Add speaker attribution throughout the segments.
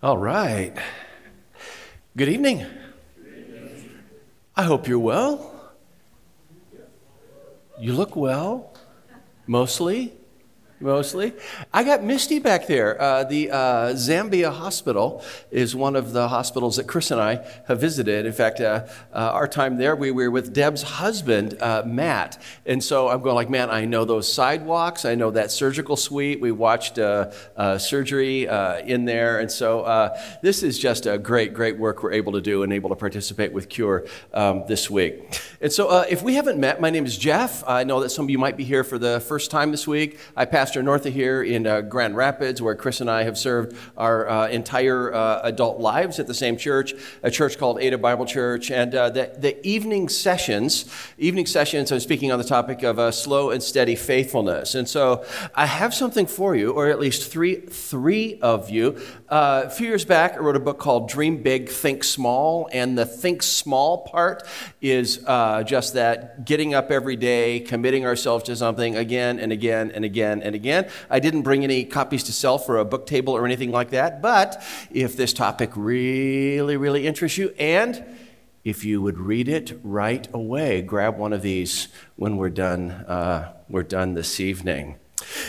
Speaker 1: All right. Good evening. I hope you're well. You look well, mostly. Mostly. I got Misty back there. Uh, the uh, Zambia Hospital is one of the hospitals that Chris and I have visited. In fact, uh, uh our time there, we were with Deb's husband, uh, Matt. And so I'm going like, man, I know those sidewalks. I know that surgical suite. We watched uh, surgery in there. And so this is just a great, great work we're able to do and able to participate with Cure um, this week. And so if we haven't met, my name is Jeff. I know that some of you might be here for the first time this week. I pass pastor north of here in uh, Grand Rapids, where Chris and I have served our uh, entire uh, adult lives at the same church, a church called Ada Bible Church. And uh, the, the evening sessions, evening sessions, I'm speaking on the topic of uh, slow and steady faithfulness. And so I have something for you, or at least three, three of you. A few years back, I wrote a book called Dream Big, Think Small. And the think small part is just that getting up every day, committing ourselves to something again and again and again and again. I didn't bring any copies to sell for a book table or anything like that, but if this topic really, really interests you, and if you would read it right away, grab one of these when we're done, uh, we're done this evening.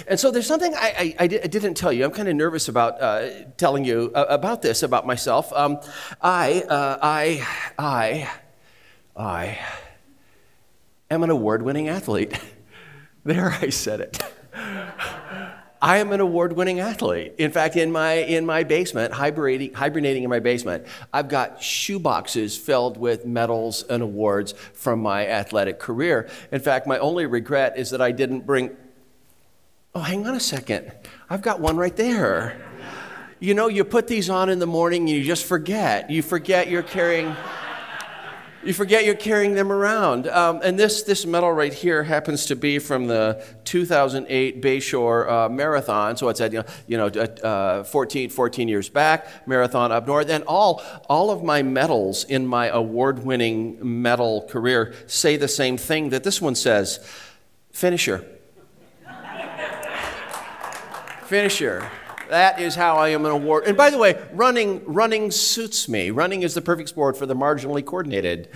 Speaker 1: And so there's something I, I, I, didn't tell you. I'm kind of nervous about uh, telling you uh, about this, about myself. Um, I, uh, I, I, I am an award winning athlete. there, I said it. I am an award winning athlete. In fact, in my, in my basement, hibernating, hibernating in my basement, I've got shoe boxes filled with medals and awards from my athletic career. In fact, my only regret is that I didn't bring. Oh, hang on a second. I've got one right there. You know, you put these on in the morning and you just forget. You forget you're carrying. You forget you're carrying them around. Um, and this, this medal right here happens to be from the 2008 Bayshore uh, Marathon. So it's at, you know, you know uh, 14, 14 years back, marathon up north. And all, all of my medals in my award winning medal career say the same thing that this one says finisher. finisher. That is how I am an award. And by the way, running, running suits me. Running is the perfect sport for the marginally coordinated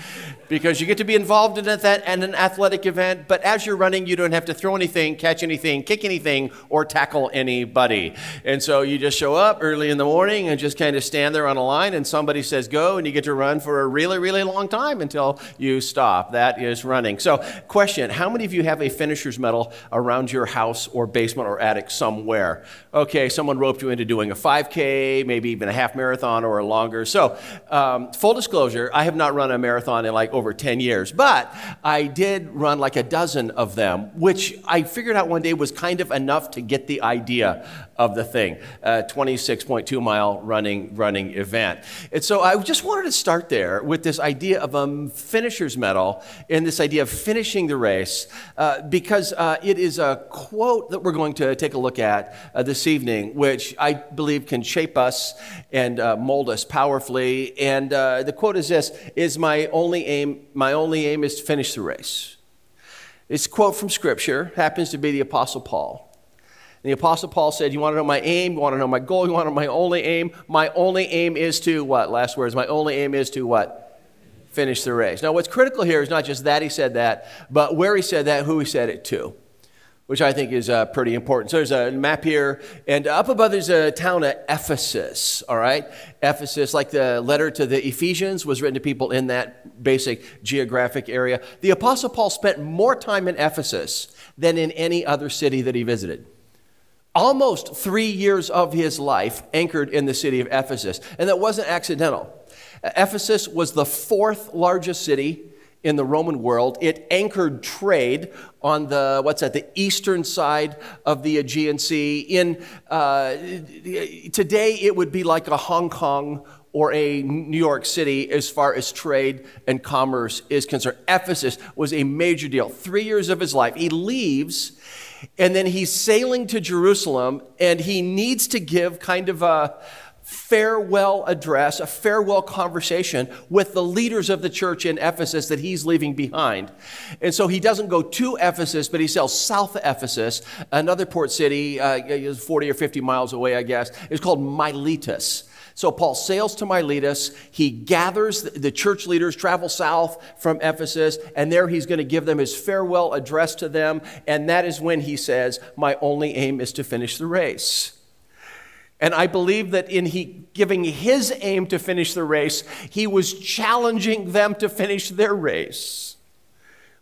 Speaker 1: because you get to be involved in, that, in an athletic event, but as you're running, you don't have to throw anything, catch anything, kick anything, or tackle anybody. And so you just show up early in the morning and just kind of stand there on a line, and somebody says go, and you get to run for a really, really long time until you stop. That is running. So, question How many of you have a finisher's medal around your house or basement or attic somewhere? Okay, someone roped you into doing a 5K, maybe even a half marathon or a longer. So, um, full disclosure, I have not run a marathon in like over 10 years, but I did run like a dozen of them, which I figured out one day was kind of enough to get the idea of the thing. A 26.2 mile running running event. And so I just wanted to start there with this idea of a finisher's medal and this idea of finishing the race uh, because uh, it is a quote that we're going to take a look at uh, this evening, which I believe can shape us and uh, mold us powerfully. And uh, the quote is this: "Is my only aim? My only aim is to finish the race." It's a quote from Scripture. Happens to be the Apostle Paul. The Apostle Paul said, You want to know my aim? You want to know my goal? You want to know my only aim? My only aim is to what? Last words. My only aim is to what? Finish the race. Now, what's critical here is not just that he said that, but where he said that, who he said it to, which I think is uh, pretty important. So there's a map here, and up above there's a town of Ephesus, all right? Ephesus, like the letter to the Ephesians, was written to people in that basic geographic area. The Apostle Paul spent more time in Ephesus than in any other city that he visited almost three years of his life anchored in the city of Ephesus. And that wasn't accidental. Ephesus was the fourth largest city in the Roman world. It anchored trade on the, what's that, the eastern side of the Aegean Sea. In, uh, today, it would be like a Hong Kong or a New York City as far as trade and commerce is concerned. Ephesus was a major deal. Three years of his life. He leaves and then he's sailing to Jerusalem, and he needs to give kind of a farewell address, a farewell conversation with the leaders of the church in Ephesus that he's leaving behind. And so he doesn't go to Ephesus, but he sails south of Ephesus, another port city, uh, 40 or 50 miles away, I guess. It's called Miletus. So Paul sails to Miletus. He gathers the church leaders, travel south from Ephesus, and there he's going to give them his farewell address to them. And that is when he says, My only aim is to finish the race. And I believe that in he giving his aim to finish the race, he was challenging them to finish their race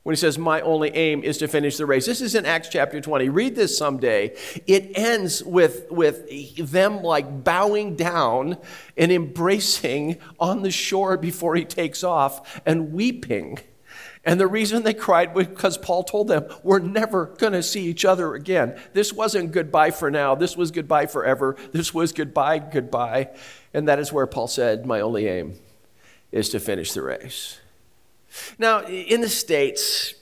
Speaker 1: when he says, My only aim is to finish the race. This is in Acts chapter 20. Read this someday. It ends with, with them like bowing down and embracing on the shore before he takes off and weeping. And the reason they cried was because Paul told them, We're never going to see each other again. This wasn't goodbye for now. This was goodbye forever. This was goodbye, goodbye. And that is where Paul said, My only aim is to finish the race. Now, in the States,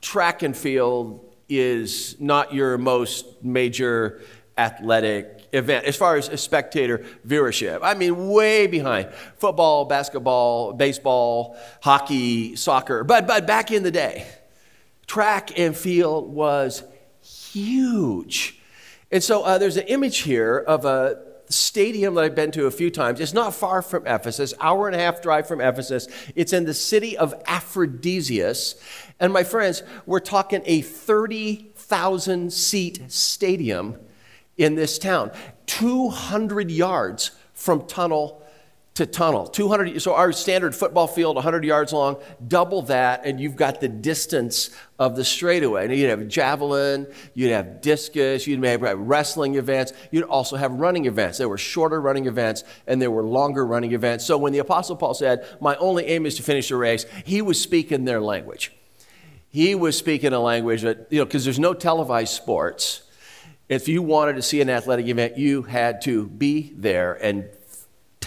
Speaker 1: track and field is not your most major athletic event as far as a spectator viewership. I mean, way behind football, basketball, baseball, hockey, soccer. But, but back in the day, track and field was huge. And so uh, there's an image here of a stadium that I've been to a few times. It's not far from Ephesus, hour and a half drive from Ephesus. It's in the city of Aphrodisias. And my friends, we're talking a 30,000 seat stadium in this town, 200 yards from tunnel to tunnel. 200, so our standard football field, 100 yards long, double that, and you've got the distance of the straightaway. You'd have javelin, you'd have discus, you'd have wrestling events, you'd also have running events. There were shorter running events and there were longer running events. So when the Apostle Paul said, My only aim is to finish the race, he was speaking their language. He was speaking a language that, you know, because there's no televised sports. If you wanted to see an athletic event, you had to be there and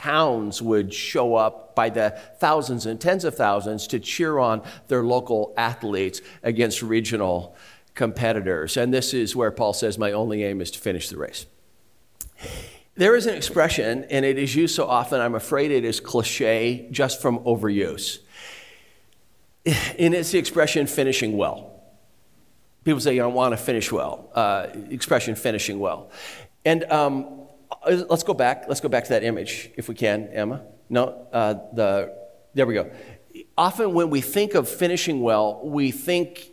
Speaker 1: towns would show up by the thousands and tens of thousands to cheer on their local athletes against regional competitors. And this is where Paul says, My only aim is to finish the race. There is an expression, and it is used so often, I'm afraid it is cliche just from overuse. And it's the expression finishing well. People say, I want to finish well. Uh, expression finishing well. And um, let's go back. Let's go back to that image, if we can, Emma. No, uh, the there we go. Often, when we think of finishing well, we think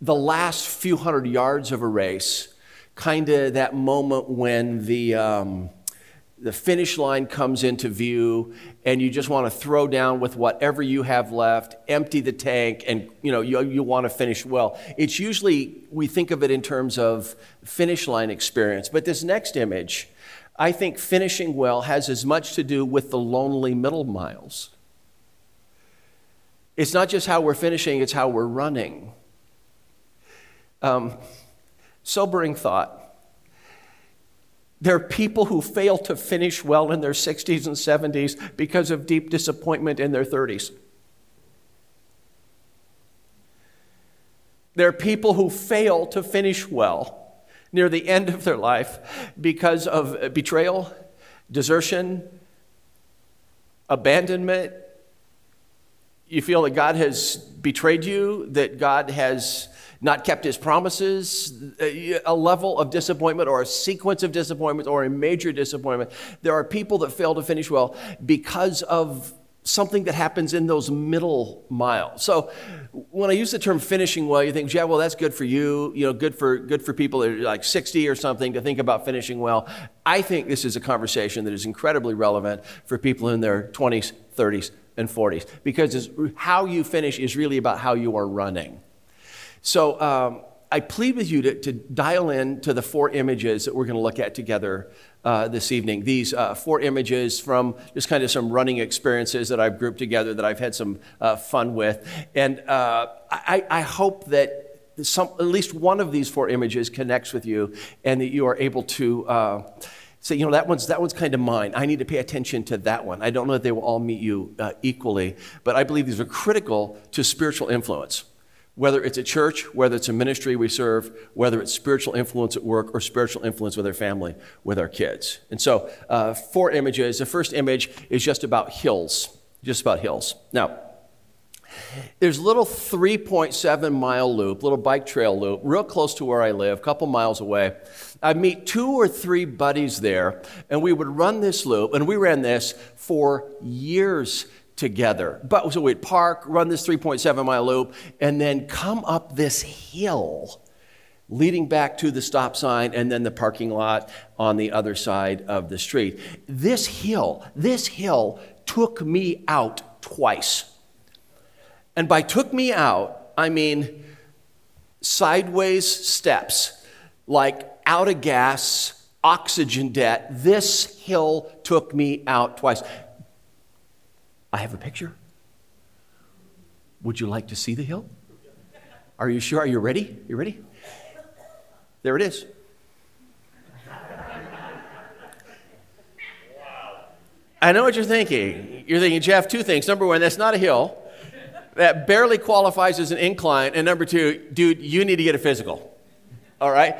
Speaker 1: the last few hundred yards of a race, kind of that moment when the um, the finish line comes into view and you just want to throw down with whatever you have left empty the tank and you know you, you want to finish well it's usually we think of it in terms of finish line experience but this next image I think finishing well has as much to do with the lonely middle miles. It's not just how we're finishing, it's how we're running. Um, sobering thought. There are people who fail to finish well in their 60s and 70s because of deep disappointment in their 30s. There are people who fail to finish well near the end of their life because of betrayal, desertion, abandonment. You feel that God has betrayed you, that God has not kept his promises, a level of disappointment or a sequence of disappointments or a major disappointment. There are people that fail to finish well because of something that happens in those middle miles. So when I use the term finishing well, you think, yeah, well, that's good for you, you know, good for good for people that are like 60 or something to think about finishing well. I think this is a conversation that is incredibly relevant for people in their 20s, 30s, and 40s because how you finish is really about how you are running. So um, I plead with you to, to dial in to the four images that we're going to look at together uh, this evening. These uh, four images from just kind of some running experiences that I've grouped together that I've had some uh, fun with. And uh, I, I, hope that some, at least one of these four images connects with you and that you are able to uh, say, you know, that one's, that one's kind of mine. I need to pay attention to that one. I don't know that they will all meet you uh, equally, but I believe these are critical to spiritual influence whether it's a church, whether it's a ministry we serve, whether it's spiritual influence at work or spiritual influence with our family, with our kids. And so, uh, four images. The first image is just about hills, just about hills. Now, There's a little 3.7 mile loop, little bike trail loop, real close to where I live, a couple miles away. I'd meet two or three buddies there, and we would run this loop, and we ran this for years together. But so we'd park, run this 3.7 mile loop, and then come up this hill leading back to the stop sign and then the parking lot on the other side of the street. This hill, this hill took me out twice. And by took me out, I mean sideways steps, like out of gas, oxygen debt. This hill took me out twice. I have a picture. Would you like to see the hill? Are you sure? Are you ready? You ready? There it is. I know what you're thinking. You're thinking, Jeff, two things. Number one, that's not a hill. That barely qualifies as an incline. And number two, dude, you need to get a physical. All right?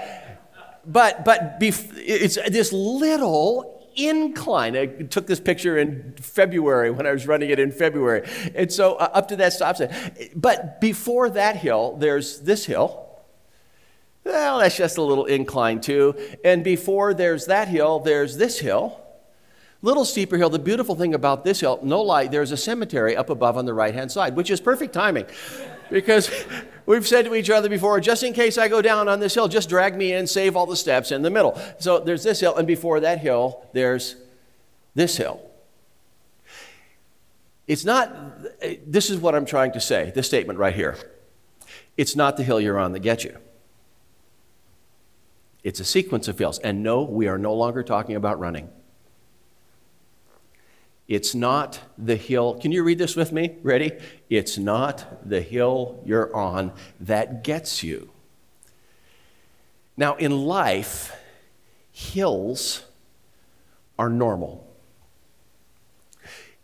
Speaker 1: But, but bef- it's this little incline. I took this picture in February when I was running it in February. And so uh, up to that stop sign. But before that hill, there's this hill. Well, that's just a little incline too. And before there's that hill, there's this hill. Little steeper hill. The beautiful thing about this hill, no light, there's a cemetery up above on the right hand side, which is perfect timing. Because we've said to each other before, just in case I go down on this hill, just drag me in, save all the steps in the middle. So there's this hill, and before that hill, there's this hill. It's not, this is what I'm trying to say, this statement right here. It's not the hill you're on that gets you. It's a sequence of hills. And no, we are no longer talking about running. It's not the hill. Can you read this with me? Ready? It's not the hill you're on that gets you. Now, in life, hills are normal.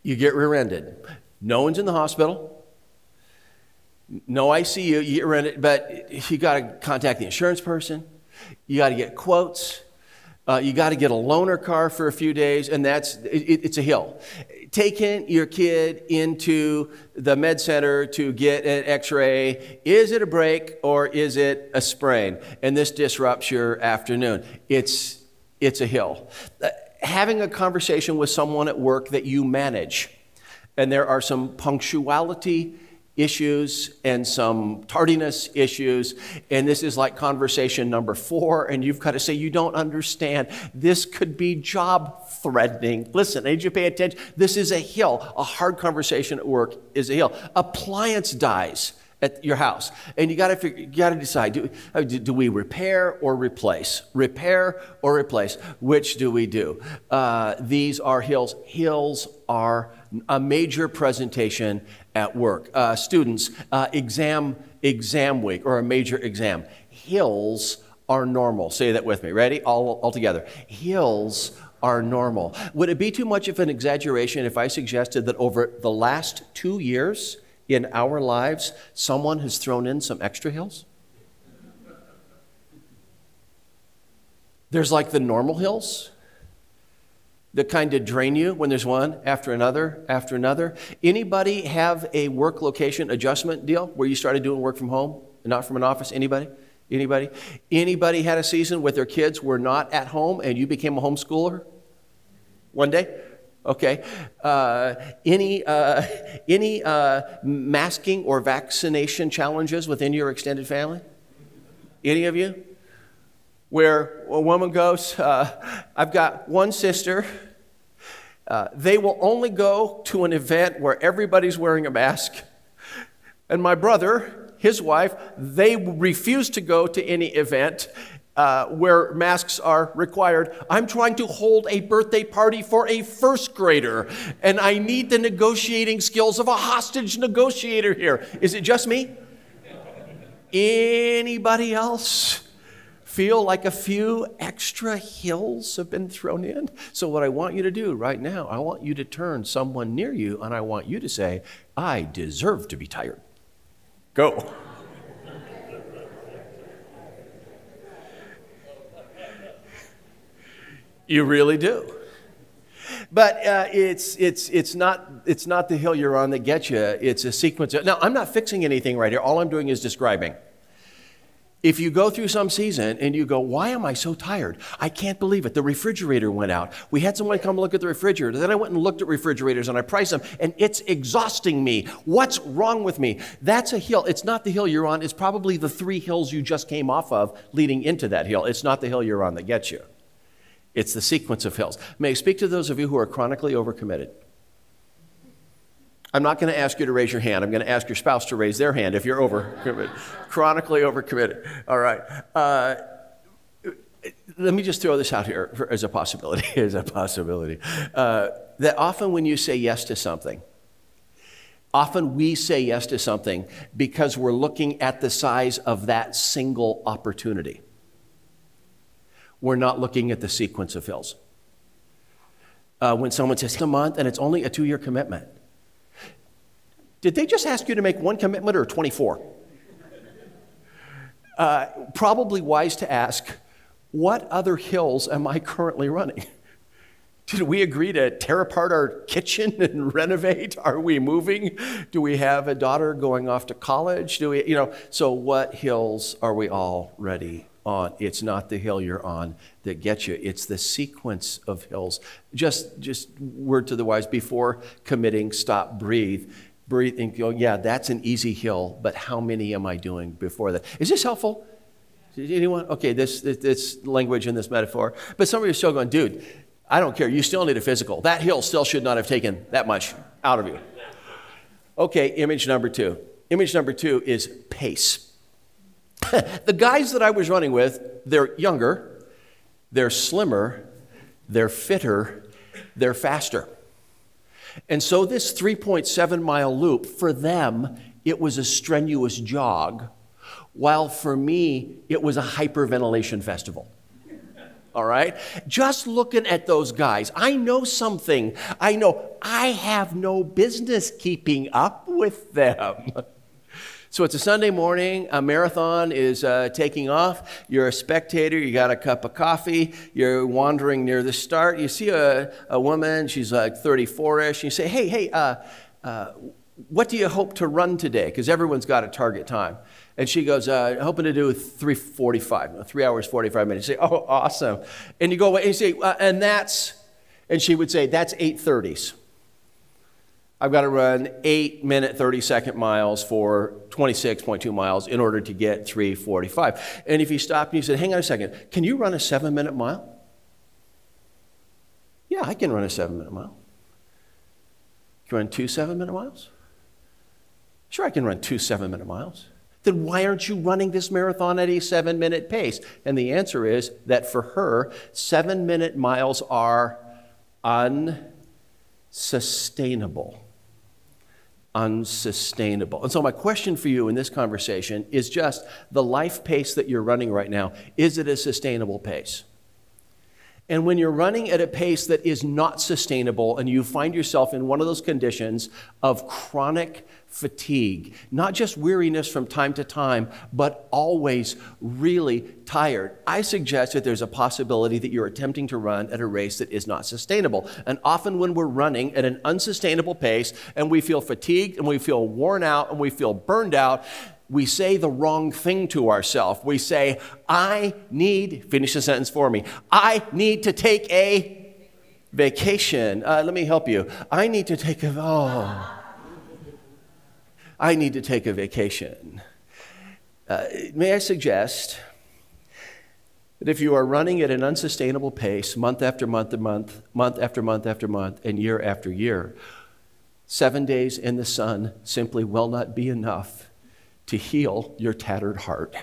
Speaker 1: You get rear ended. No one's in the hospital. No ICU. You get rear ended, but you got to contact the insurance person. You got to get quotes. Uh, you got to get a loaner car for a few days, and that's it, it's a hill. Taking your kid into the med center to get an X-ray. Is it a break or is it a sprain? And this disrupts your afternoon. It's it's a hill. Uh, having a conversation with someone at work that you manage, and there are some punctuality issues and some tardiness issues. And this is like conversation number four. And you've got to say, You don't understand. This could be job threatening. Listen, I need you to pay attention. This is a hill. A hard conversation at work is a hill. Appliance dies at your house. And you got to figure you got to decide do, uh, do, we repair or replace? Repair or replace? Which do we do? Uh, these are hills. Hills are a major presentation at work. Uh, students, uh, exam exam week or a major exam. Hills are normal. Say that with me. Ready? All, all together. Hills are normal. Would it be too much of an exaggeration if I suggested that over the last two years in our lives, someone has thrown in some extra hills? There's like the normal hills, that kind of drain you when there's one after another after another. Anybody have a work location adjustment deal where you started doing work from home and not from an office? Anybody? Anybody? Anybody had a season where their kids were not at home and you became a homeschooler one day? Okay. Uh, any uh, any uh, masking or vaccination challenges within your extended family? Any of you? Where a woman goes, uh, I've got one sister uh, they will only go to an event where everybody's wearing a mask. And my brother, his wife, they refuse to go to any event uh, where masks are required. I'm trying to hold a birthday party for a first grader, and I need the negotiating skills of a hostage negotiator here. Is it just me? Anybody else? Feel like a few extra hills have been thrown in. So, what I want you to do right now, I want you to turn someone near you and I want you to say, I deserve to be tired. Go. you really do. But uh, it's, it's, it's, not, it's not the hill you're on that gets you. It's a sequence. Of, now, I'm not fixing anything right here. All I'm doing is describing. If you go through some season and you go, Why am I so tired? I can't believe it. The refrigerator went out. We had someone come look at the refrigerator. Then I went and looked at refrigerators and I priced them, and it's exhausting me. What's wrong with me? That's a hill. It's not the hill you're on. It's probably the three hills you just came off of leading into that hill. It's not the hill you're on that gets you, it's the sequence of hills. May I speak to those of you who are chronically overcommitted? I'm not going to ask you to raise your hand. I'm going to ask your spouse to raise their hand if you're overcommitted, chronically overcommitted. All right. Uh, let me just throw this out here for, as a possibility. as a possibility uh, that often when you say yes to something, often we say yes to something because we're looking at the size of that single opportunity. We're not looking at the sequence of hills. Uh, when someone says a month and it's only a two-year commitment did they just ask you to make one commitment or 24? Uh, probably wise to ask, what other hills am I currently running? Did we agree to tear apart our kitchen and renovate? Are we moving? Do we have a daughter going off to college? Do we, you know, so what hills are we already on? It's not the hill you're on that gets you. It's the sequence of hills. Just, just word to the wise before committing, stop, breathe breathe and go, yeah, that's an easy hill, but how many am I doing before that? Is this helpful? Anyone? Okay, this, this, this language and this metaphor. But some of you are still going, dude, I don't care. You still need a physical. That hill still should not have taken that much out of you. Okay, image number two. Image number two is pace. the guys that I was running with, they're younger, they're slimmer, they're fitter, they're faster. And so, this 3.7 mile loop, for them, it was a strenuous jog, while for me, it was a hyperventilation festival. All right? Just looking at those guys, I know something. I know I have no business keeping up with them. So it's a Sunday morning, a marathon is uh, taking off. You're a spectator, you got a cup of coffee, you're wandering near the start. You see a, a woman, she's like 34 ish, you say, Hey, hey, uh, uh, what do you hope to run today? Because everyone's got a target time. And she goes, uh, hoping to do 345, three hours, 45 minutes. You say, oh, awesome. And you go away and you say, uh, and that's, and she would say, that's 830s. I've got to run 8 minute 30 second miles for 26.2 miles in order to get 345. And if you stop and you said, hang on a second, can you run a 7 minute mile? Yeah, I can run a 7 minute mile. Can you run two 7 minute miles? Sure, I can run two 7 minute miles. Then why aren't you running this marathon at a 7 minute pace? And the answer is that for her, 7 minute miles are unsustainable unsustainable. And so, my question for you in this conversation is just the life pace that you're running right now, is it a sustainable pace? And when you're running at a pace that is not sustainable and you find yourself in one of those conditions of chronic fatigue, not just weariness from time to time, but always really tired, I suggest that there's a possibility that you're attempting to run at a race that is not sustainable. And often when we're running at an unsustainable pace and we feel fatigued and we feel worn out and we feel burned out, we say the wrong thing to ourselves. We say, I need, finish the sentence for me, I need to take a vacation. Uh, let me help you. I need to take a, oh, I need to take a vacation. Uh, may I suggest that if you are running at an unsustainable pace, month after month and month, month after month after month, and year after year, seven days in the sun simply will not be enough to heal your tattered heart.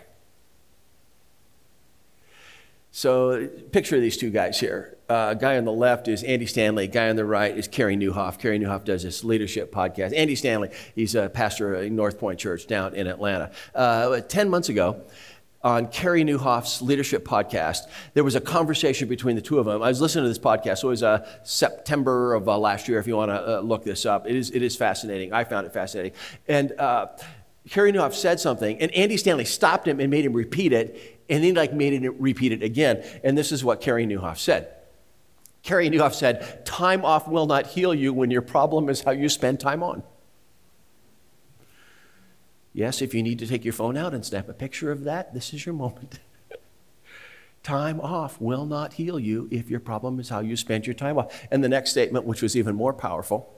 Speaker 1: So, picture these two guys here. Uh, guy on the left is Andy Stanley. Guy on the right is Carey Nieuwhof. Carey Nieuwhof does this leadership podcast. Andy Stanley, he's a pastor at North Point Church down in Atlanta. Uh, Ten months ago, on Carey Nieuwhof's leadership podcast, there was a conversation between the two of them. I was listening to this podcast. It was uh, September of uh, last year, if you want to uh, look this up. It is, it is fascinating. I found it fascinating. And uh, Carey Nieuwhof said something, and Andy Stanley stopped him and made him repeat it, and then like made him repeat it again. And this is what Carey Nieuwhof said. Carey Nieuwhof said, Time off will not heal you when your problem is how you spend time on. Yes, if you need to take your phone out and snap a picture of that, this is your moment. time off will not heal you if your problem is how you spend your time off. And the next statement, which was even more powerful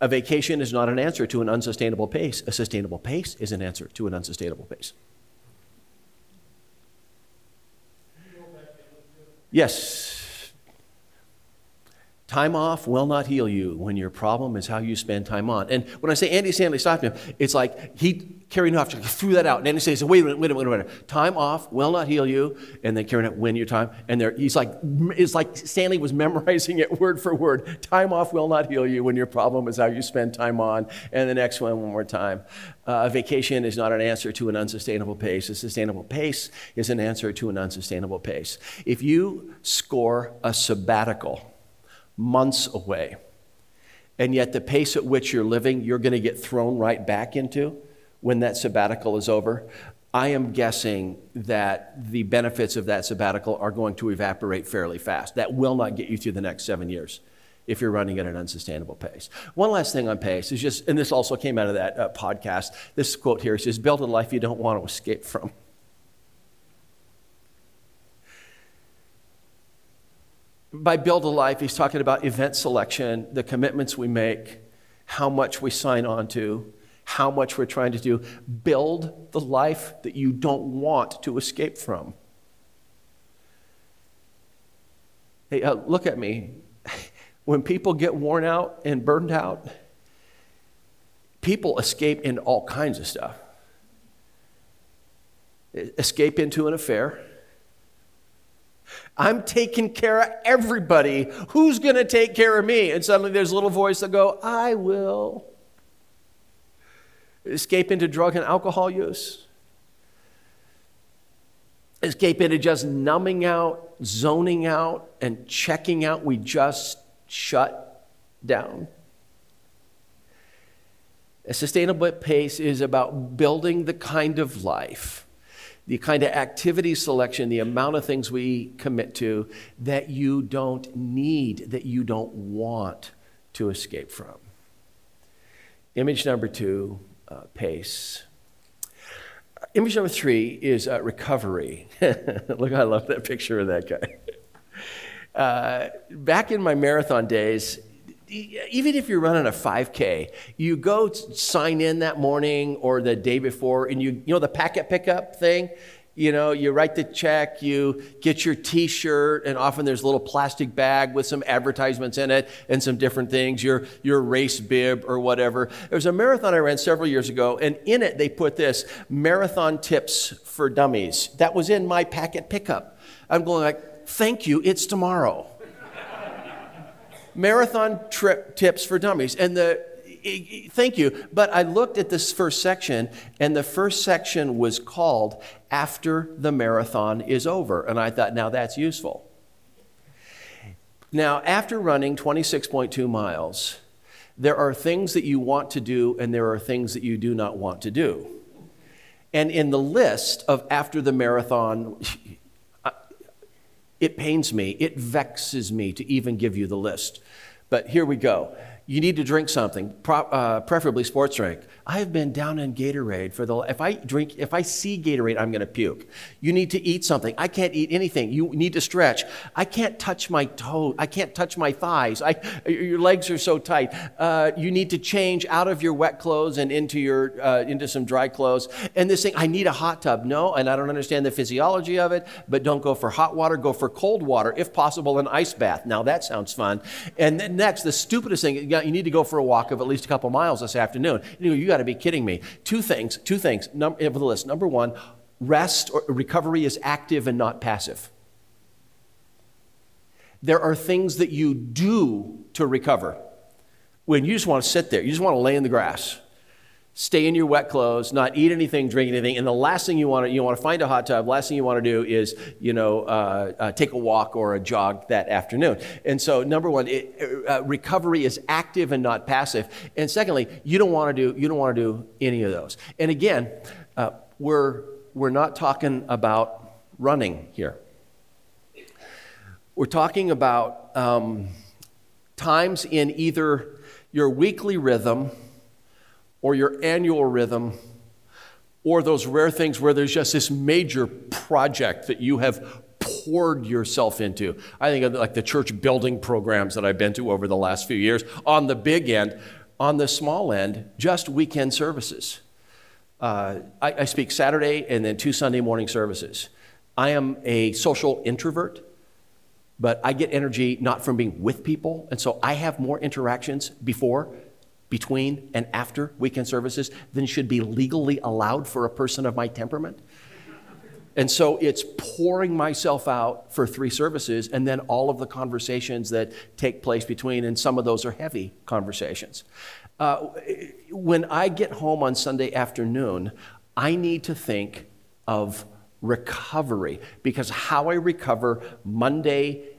Speaker 1: a vacation is not an answer to an unsustainable pace. A sustainable pace is an answer to an unsustainable pace. Yes, Time off will not heal you when your problem is how you spend time on. And when I say Andy Stanley stopped him, it's like he, Carey Nieuwhof, threw that out. And Andy says, wait a minute, wait a minute, wait a minute. Time off will not heal you. And then Nieuwhof, win your time. And there, he's like, it's like Stanley was memorizing it word for word. Time off will not heal you when your problem is how you spend time on. And the next one, one more time. Uh, a vacation is not an answer to an unsustainable pace. A sustainable pace is an answer to an unsustainable pace. If you score a sabbatical, months away. And yet, the pace at which you're living, you're going to get thrown right back into when that sabbatical is over. I am guessing that the benefits of that sabbatical are going to evaporate fairly fast. That will not get you through the next seven years if you're running at an unsustainable pace. One last thing on pace is just, and this also came out of that uh, podcast. This quote here says, Build a life you don't want to escape from. By Build a Life, he's talking about event selection, the commitments we make, how much we sign on to, how much we're trying to do. Build the life that you don't want to escape from. Hey, uh, look at me. When people get worn out and burned out, people escape into all kinds of stuff. Escape into an affair I'm taking care of everybody. Who's going to take care of me? And suddenly there's a little voice that go, I will. Escape into drug and alcohol use. Escape into just numbing out, zoning out, and checking out. We just shut down. A sustainable pace is about building the kind of life the kind of activity selection, the amount of things we commit to that you don't need, that you don't want to escape from. Image number two, uh, pace. Image number three is uh, recovery. Look, I love that picture of that guy. Uh, back in my marathon days, even if you're running a 5K, you go sign in that morning or the day before, and you, you know the packet pickup thing? You know, you write the check, you get your t shirt, and often there's a little plastic bag with some advertisements in it and some different things, your, your race bib or whatever. There was a marathon I ran several years ago, and in it they put this marathon tips for dummies. That was in my packet pickup. I'm going like, thank you, it's tomorrow marathon trip tips for dummies. And the thank you. But I looked at this first section, and the first section was called After the Marathon is Over. And I thought, now that's useful. Now, after running 26.2 miles, there are things that you want to do, and there are things that you do not want to do. And in the list of after the marathon, it pains me, it vexes me to even give you the list. But here we go you need to drink something, uh, preferably sports drink. I have been down in Gatorade for the. If I drink, if I see Gatorade, I'm going to puke. You need to eat something. I can't eat anything. You need to stretch. I can't touch my toes. I can't touch my thighs. I, your legs are so tight. Uh, you need to change out of your wet clothes and into your uh, into some dry clothes. And this thing, I need a hot tub. No, and I don't understand the physiology of it. But don't go for hot water. Go for cold water, if possible, an ice bath. Now that sounds fun. And then next, the stupidest thing you need to go for a walk of at least a couple miles this afternoon. You, know, you got to be kidding me. Two things, two things num- the list. Number one, rest or recovery is active and not passive. There are things that you do to recover when you just want to sit there, you just want to lay in the grass stay in your wet clothes, not eat anything, drink anything, and the last thing you want to you want to find a hot tub. Last thing you want to do is you know uh, uh, take a walk or a jog that afternoon. And so number one, it, uh, recovery is active and not passive. And secondly, you don't want to do you don't want to do any of those. And again, uh, we're we're not talking about running here. We're talking about um, times in either your weekly rhythm or your annual rhythm or those rare things where there's just this major project that you have poured yourself into. I think of like the church building programs that I've been to over the last few years. On the big end, on the small end, just weekend services. Uh, I, I speak Saturday and then two Sunday morning services. I am a social introvert, but I get energy not from being with people. And so I have more interactions before, between, and after weekend services than should be legally allowed for a person of my temperament. And so it's pouring myself out for three services and then all of the conversations that take place between, and some of those are heavy conversations. Uh, when I get home on Sunday afternoon, I need to think of recovery because how I recover Monday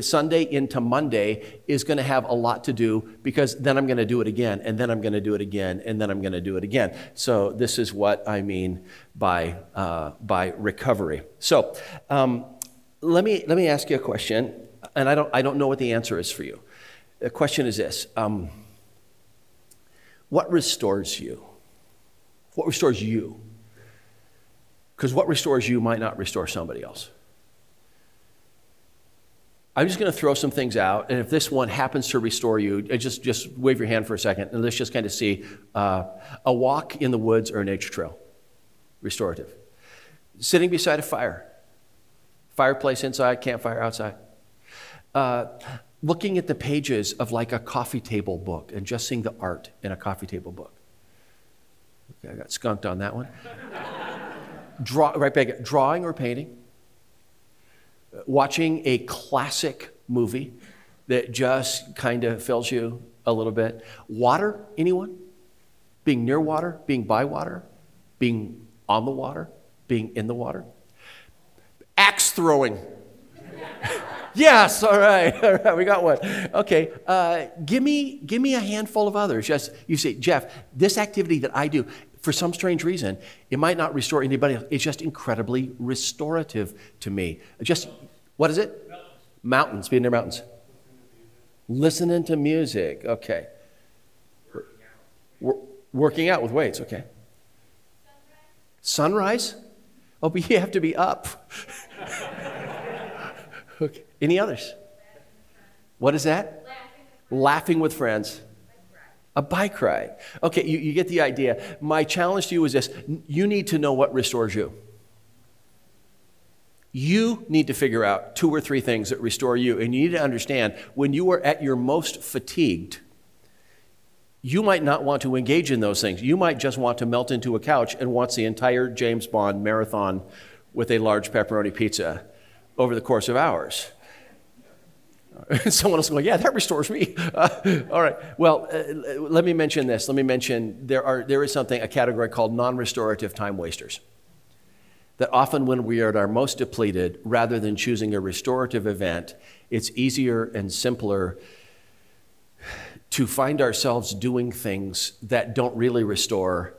Speaker 1: Sunday into Monday is going to have a lot to do because then I'm going to do it again, and then I'm going to do it again, and then I'm going to do it again. So this is what I mean by uh, by recovery. So um, let me let me ask you a question, and I don't I don't know what the answer is for you. The question is this: um, What restores you? What restores you? Because what restores you might not restore somebody else. I'm just going to throw some things out, and if this one happens to restore you, uh, just, just wave your hand for a second, and let's just kind of see uh, a walk in the woods or a nature trail, restorative. Sitting beside a fire, fireplace inside, campfire outside. Uh, looking at the pages of like a coffee table book and just seeing the art in a coffee table book. Okay, I got skunked on that one. Draw, right back, drawing or painting watching a classic movie that just kind of fills you a little bit. Water, anyone? Being near water, being by water, being on the water, being in the water. Axe throwing. yes, all right, all right, we got one. Okay, uh, give me give me a handful of others. Just you say, Jeff, this activity that I do, for some strange reason, it might not restore anybody else. It's just incredibly restorative to me. Just, what is it? Mountains. mountains being near mountains. Listening to music. Okay. Working out, working out with weights. Okay. Sunrise? Oh, but you have to be up. okay. Any others? What is that? Laughing with friends. A bike ride. Okay, you, you get the idea. My challenge to you is this you need to know what restores you. You need to figure out two or three things that restore you. And you need to understand when you are at your most fatigued, you might not want to engage in those things. You might just want to melt into a couch and watch the entire James Bond marathon with a large pepperoni pizza over the course of hours. Someone else going, yeah, that restores me. Uh, all right. Well, uh, let me mention this. Let me mention there are there is something a category called non-restorative time wasters. That often when we are at our most depleted, rather than choosing a restorative event, it's easier and simpler to find ourselves doing things that don't really restore,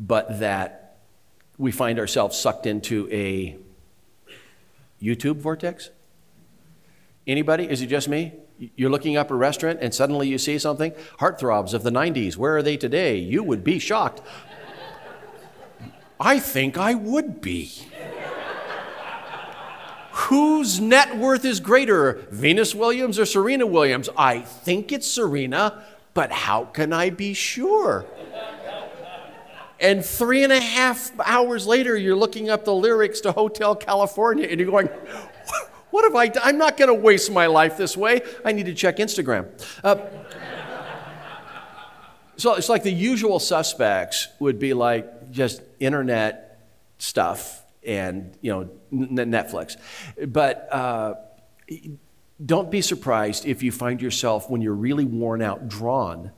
Speaker 1: but that we find ourselves sucked into a YouTube vortex Anybody? Is it just me? You're looking up a restaurant and suddenly you see something? Heartthrobs of the 90s, where are they today? You would be shocked. I think I would be. Whose net worth is greater, Venus Williams or Serena Williams? I think it's Serena, but how can I be sure? And three and a half hours later, you're looking up the lyrics to Hotel California and you're going, what have I done? I'm not going to waste my life this way. I need to check Instagram. Uh, so it's like the usual suspects would be like just internet stuff and you know Netflix, but uh, don't be surprised if you find yourself when you're really worn out drawn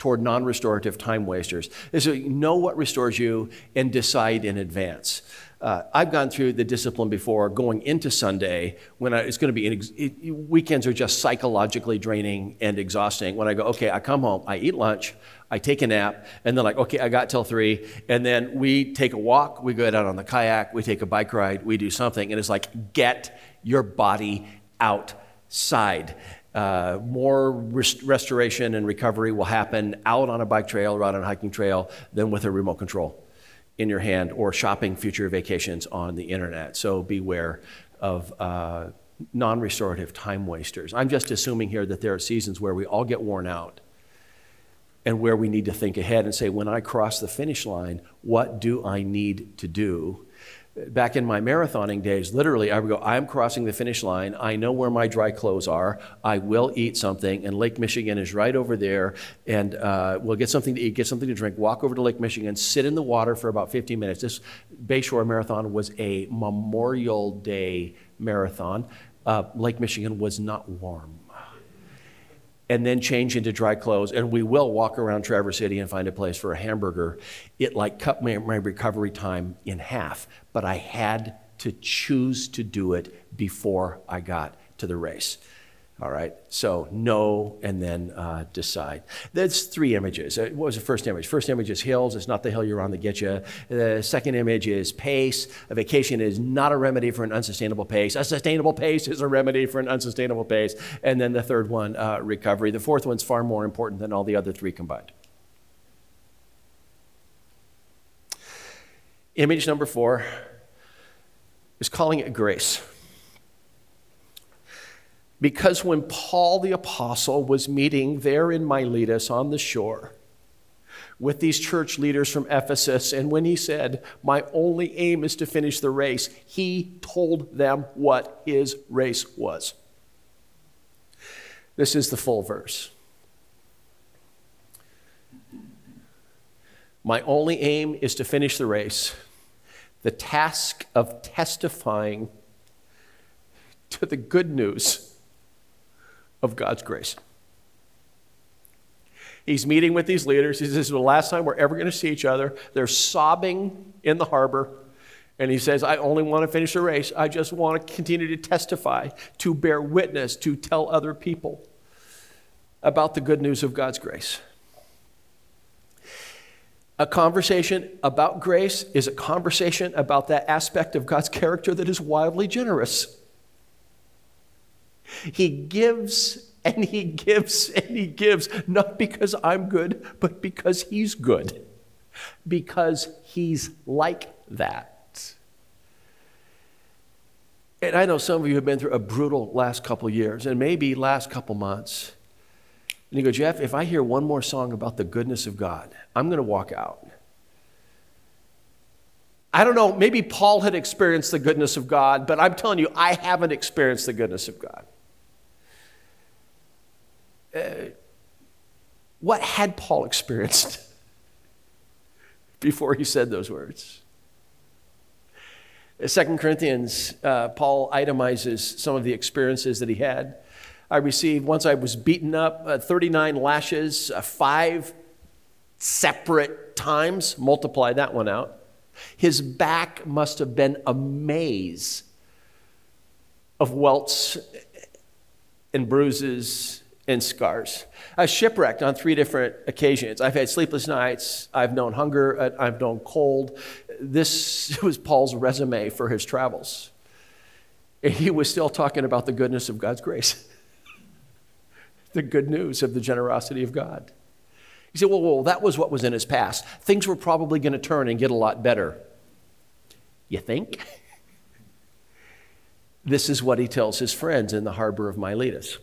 Speaker 1: toward non-restorative time wasters. So know what restores you and decide in advance. Uh, I've gone through the discipline before going into Sunday when I, it's going to be, it, weekends are just psychologically draining and exhausting. When I go, okay, I come home, I eat lunch, I take a nap, and then like, okay, I got till three, and then we take a walk, we go out on the kayak, we take a bike ride, we do something, and it's like, get your body outside side. Uh, more rest- restoration and recovery will happen out on a bike trail or out on a hiking trail than with a remote control in your hand or shopping future vacations on the internet. So beware of uh, non restorative time wasters. I'm just assuming here that there are seasons where we all get worn out and where we need to think ahead and say, when I cross the finish line, what do I need to do back in my marathoning days, literally, I would go, I'm crossing the finish line. I know where my dry clothes are. I will eat something. And Lake Michigan is right over there. And uh, we'll get something to eat, get something to drink, walk over to Lake Michigan, sit in the water for about 15 minutes. This Bayshore Marathon was a Memorial Day marathon. Uh, Lake Michigan was not warm and then change into dry clothes. And we will walk around Traverse City and find a place for a hamburger. It like cut my, my recovery time in half, but I had to choose to do it before I got to the race. All right, so know and then uh, decide. That's three images. Uh, what was the first image? First image is hills. It's not the hill you're on that gets you. The second image is pace. A vacation is not a remedy for an unsustainable pace. A sustainable pace is a remedy for an unsustainable pace. And then the third one, uh, recovery. The fourth one's far more important than all the other three combined. Image number four is calling it grace. Because when Paul the Apostle was meeting there in Miletus on the shore with these church leaders from Ephesus, and when he said, My only aim is to finish the race, he told them what his race was. This is the full verse. My only aim is to finish the race, the task of testifying to the good news of God's grace. He's meeting with these leaders. He says, This is the last time we're ever going to see each other. They're sobbing in the harbor. And he says, I only want to finish the race. I just want to continue to testify, to bear witness, to tell other people about the good news of God's grace. A conversation about grace is a conversation about that aspect of God's character that is wildly generous. He gives and he gives and he gives, not because I'm good, but because he's good. Because he's like that. And I know some of you have been through a brutal last couple years and maybe last couple months. And you go, Jeff, if I hear one more song about the goodness of God, I'm going to walk out. I don't know, maybe Paul had experienced the goodness of God, but I'm telling you, I haven't experienced the goodness of God. Uh, what had Paul experienced before he said those words? In 2 Corinthians, uh, Paul itemizes some of the experiences that he had. I received, once I was beaten up, uh, 39 lashes, uh, five separate times. Multiply that one out. His back must have been a maze of welts and bruises and scars. I was shipwrecked on three different occasions. I've had sleepless nights, I've known hunger, uh, I've known cold. This was Paul's resume for his travels. And he was still talking about the goodness of God's grace, the good news of the generosity of God. You say, well, well, that was what was in his past. Things were probably going to turn and get a lot better. You think? this is what he tells his friends in the harbor of Miletus.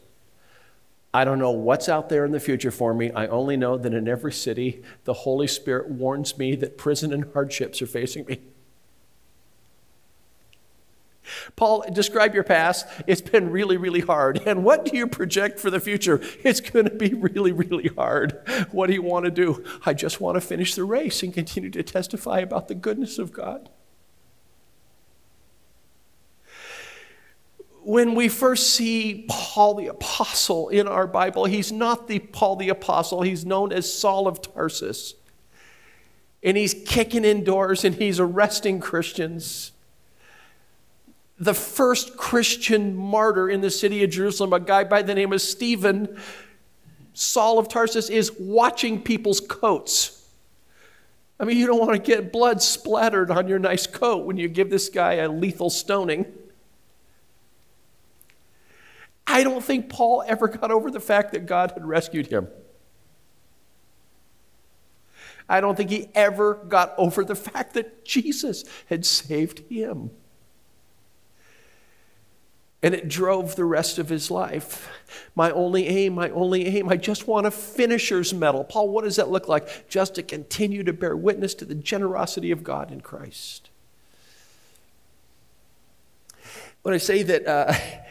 Speaker 1: I don't know what's out there in the future for me. I only know that in every city, the Holy Spirit warns me that prison and hardships are facing me. Paul, describe your past. It's been really, really hard. And what do you project for the future? It's going to be really, really hard. What do you want to do? I just want to finish the race and continue to testify about the goodness of God. When we first see Paul the Apostle in our Bible, he's not the Paul the Apostle, he's known as Saul of Tarsus. And he's kicking in doors and he's arresting Christians. The first Christian martyr in the city of Jerusalem, a guy by the name of Stephen, Saul of Tarsus, is watching people's coats. I mean, you don't want to get blood splattered on your nice coat when you give this guy a lethal stoning. I don't think Paul ever got over the fact that God had rescued him. I don't think he ever got over the fact that Jesus had saved him. And it drove the rest of his life. My only aim, my only aim, I just want a finisher's medal. Paul, what does that look like? Just to continue to bear witness to the generosity of God in Christ. When I say that uh,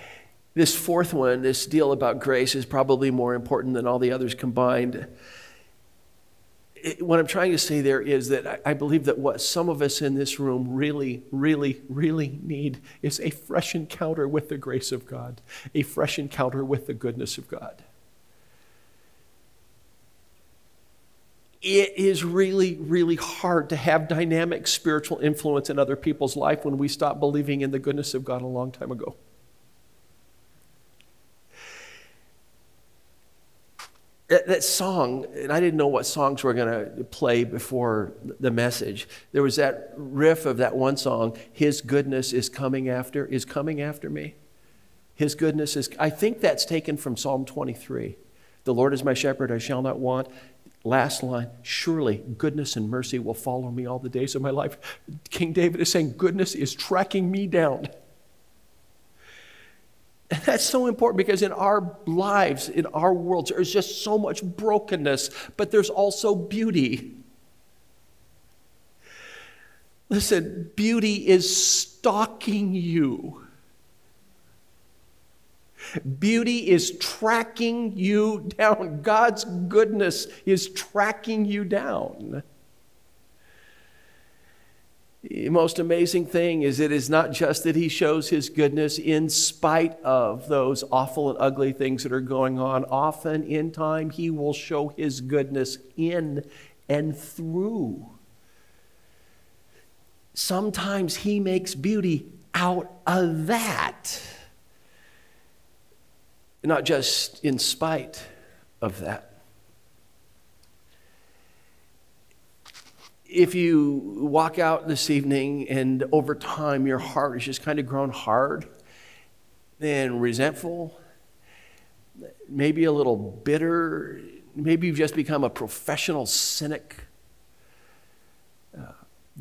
Speaker 1: this fourth one, this deal about grace, is probably more important than all the others combined, it, what I'm trying to say there is that I, I believe that what some of us in this room really, really, really need is a fresh encounter with the grace of God, a fresh encounter with the goodness of God. It is really, really hard to have dynamic spiritual influence in other people's life when we stop believing in the goodness of God a long time ago. That, that song, and I didn't know what songs were going to play before the message. There was that riff of that one song, His goodness is coming after, is coming after me. His goodness is, I think that's taken from Psalm 23. The Lord is my shepherd, I shall not want. Last line, surely goodness and mercy will follow me all the days of my life. King David is saying, goodness is tracking me down. That's so important because in our lives, in our worlds, there's just so much brokenness, but there's also beauty. Listen, beauty is stalking you. Beauty is tracking you down. God's goodness is tracking you down. The most amazing thing is it is not just that he shows his goodness in spite of those awful and ugly things that are going on. Often in time, he will show his goodness in and through. Sometimes he makes beauty out of that, not just in spite of that. If you walk out this evening and over time your heart has just kind of grown hard and resentful, maybe a little bitter, maybe you've just become a professional cynic, uh,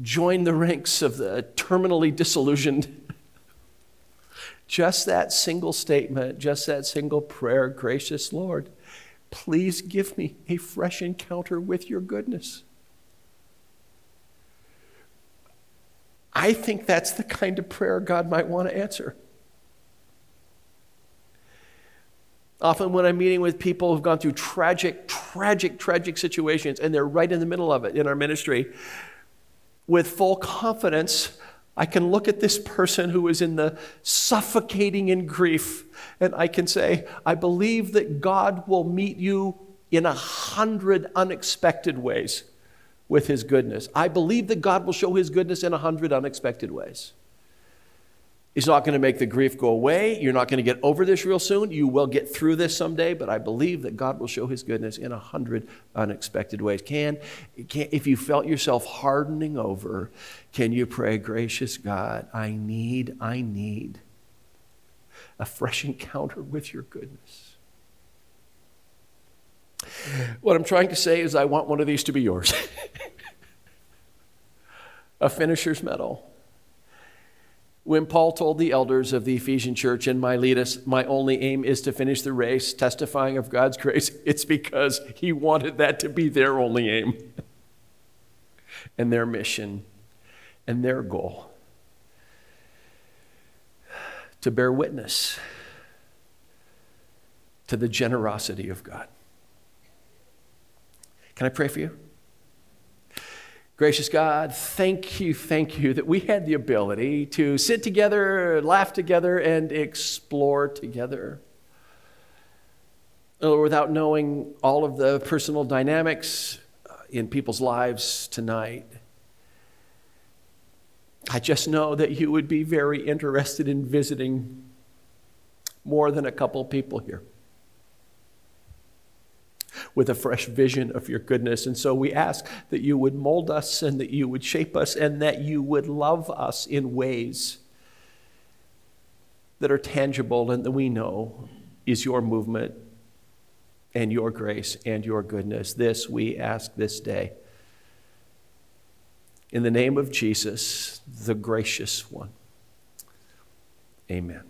Speaker 1: join the ranks of the terminally disillusioned. just that single statement, just that single prayer, gracious Lord, please give me a fresh encounter with your goodness. I think that's the kind of prayer God might want to answer. Often, when I'm meeting with people who've gone through tragic, tragic, tragic situations, and they're right in the middle of it in our ministry, with full confidence, I can look at this person who is in the suffocating in grief, and I can say, I believe that God will meet you in a hundred unexpected ways with his goodness. I believe that God will show his goodness in a hundred unexpected ways. He's not going to make the grief go away. You're not going to get over this real soon. You will get through this someday, but I believe that God will show his goodness in a hundred unexpected ways. Can, can if you felt yourself hardening over, can you pray, gracious God, I need, I need a fresh encounter with your goodness. What I'm trying to say is, I want one of these to be yours a finisher's medal. When Paul told the elders of the Ephesian church in Miletus, my only aim is to finish the race, testifying of God's grace, it's because he wanted that to be their only aim and their mission and their goal to bear witness to the generosity of God. Can I pray for you? Gracious God, thank you, thank you that we had the ability to sit together, laugh together, and explore together. Without knowing all of the personal dynamics uh, in people's lives tonight, I just know that you would be very interested in visiting more than a couple people here with a fresh vision of your goodness. And so we ask that you would mold us and that you would shape us and that you would love us in ways that are tangible and that we know is your movement and your grace and your goodness. This we ask this day. In the name of Jesus, the gracious one. Amen.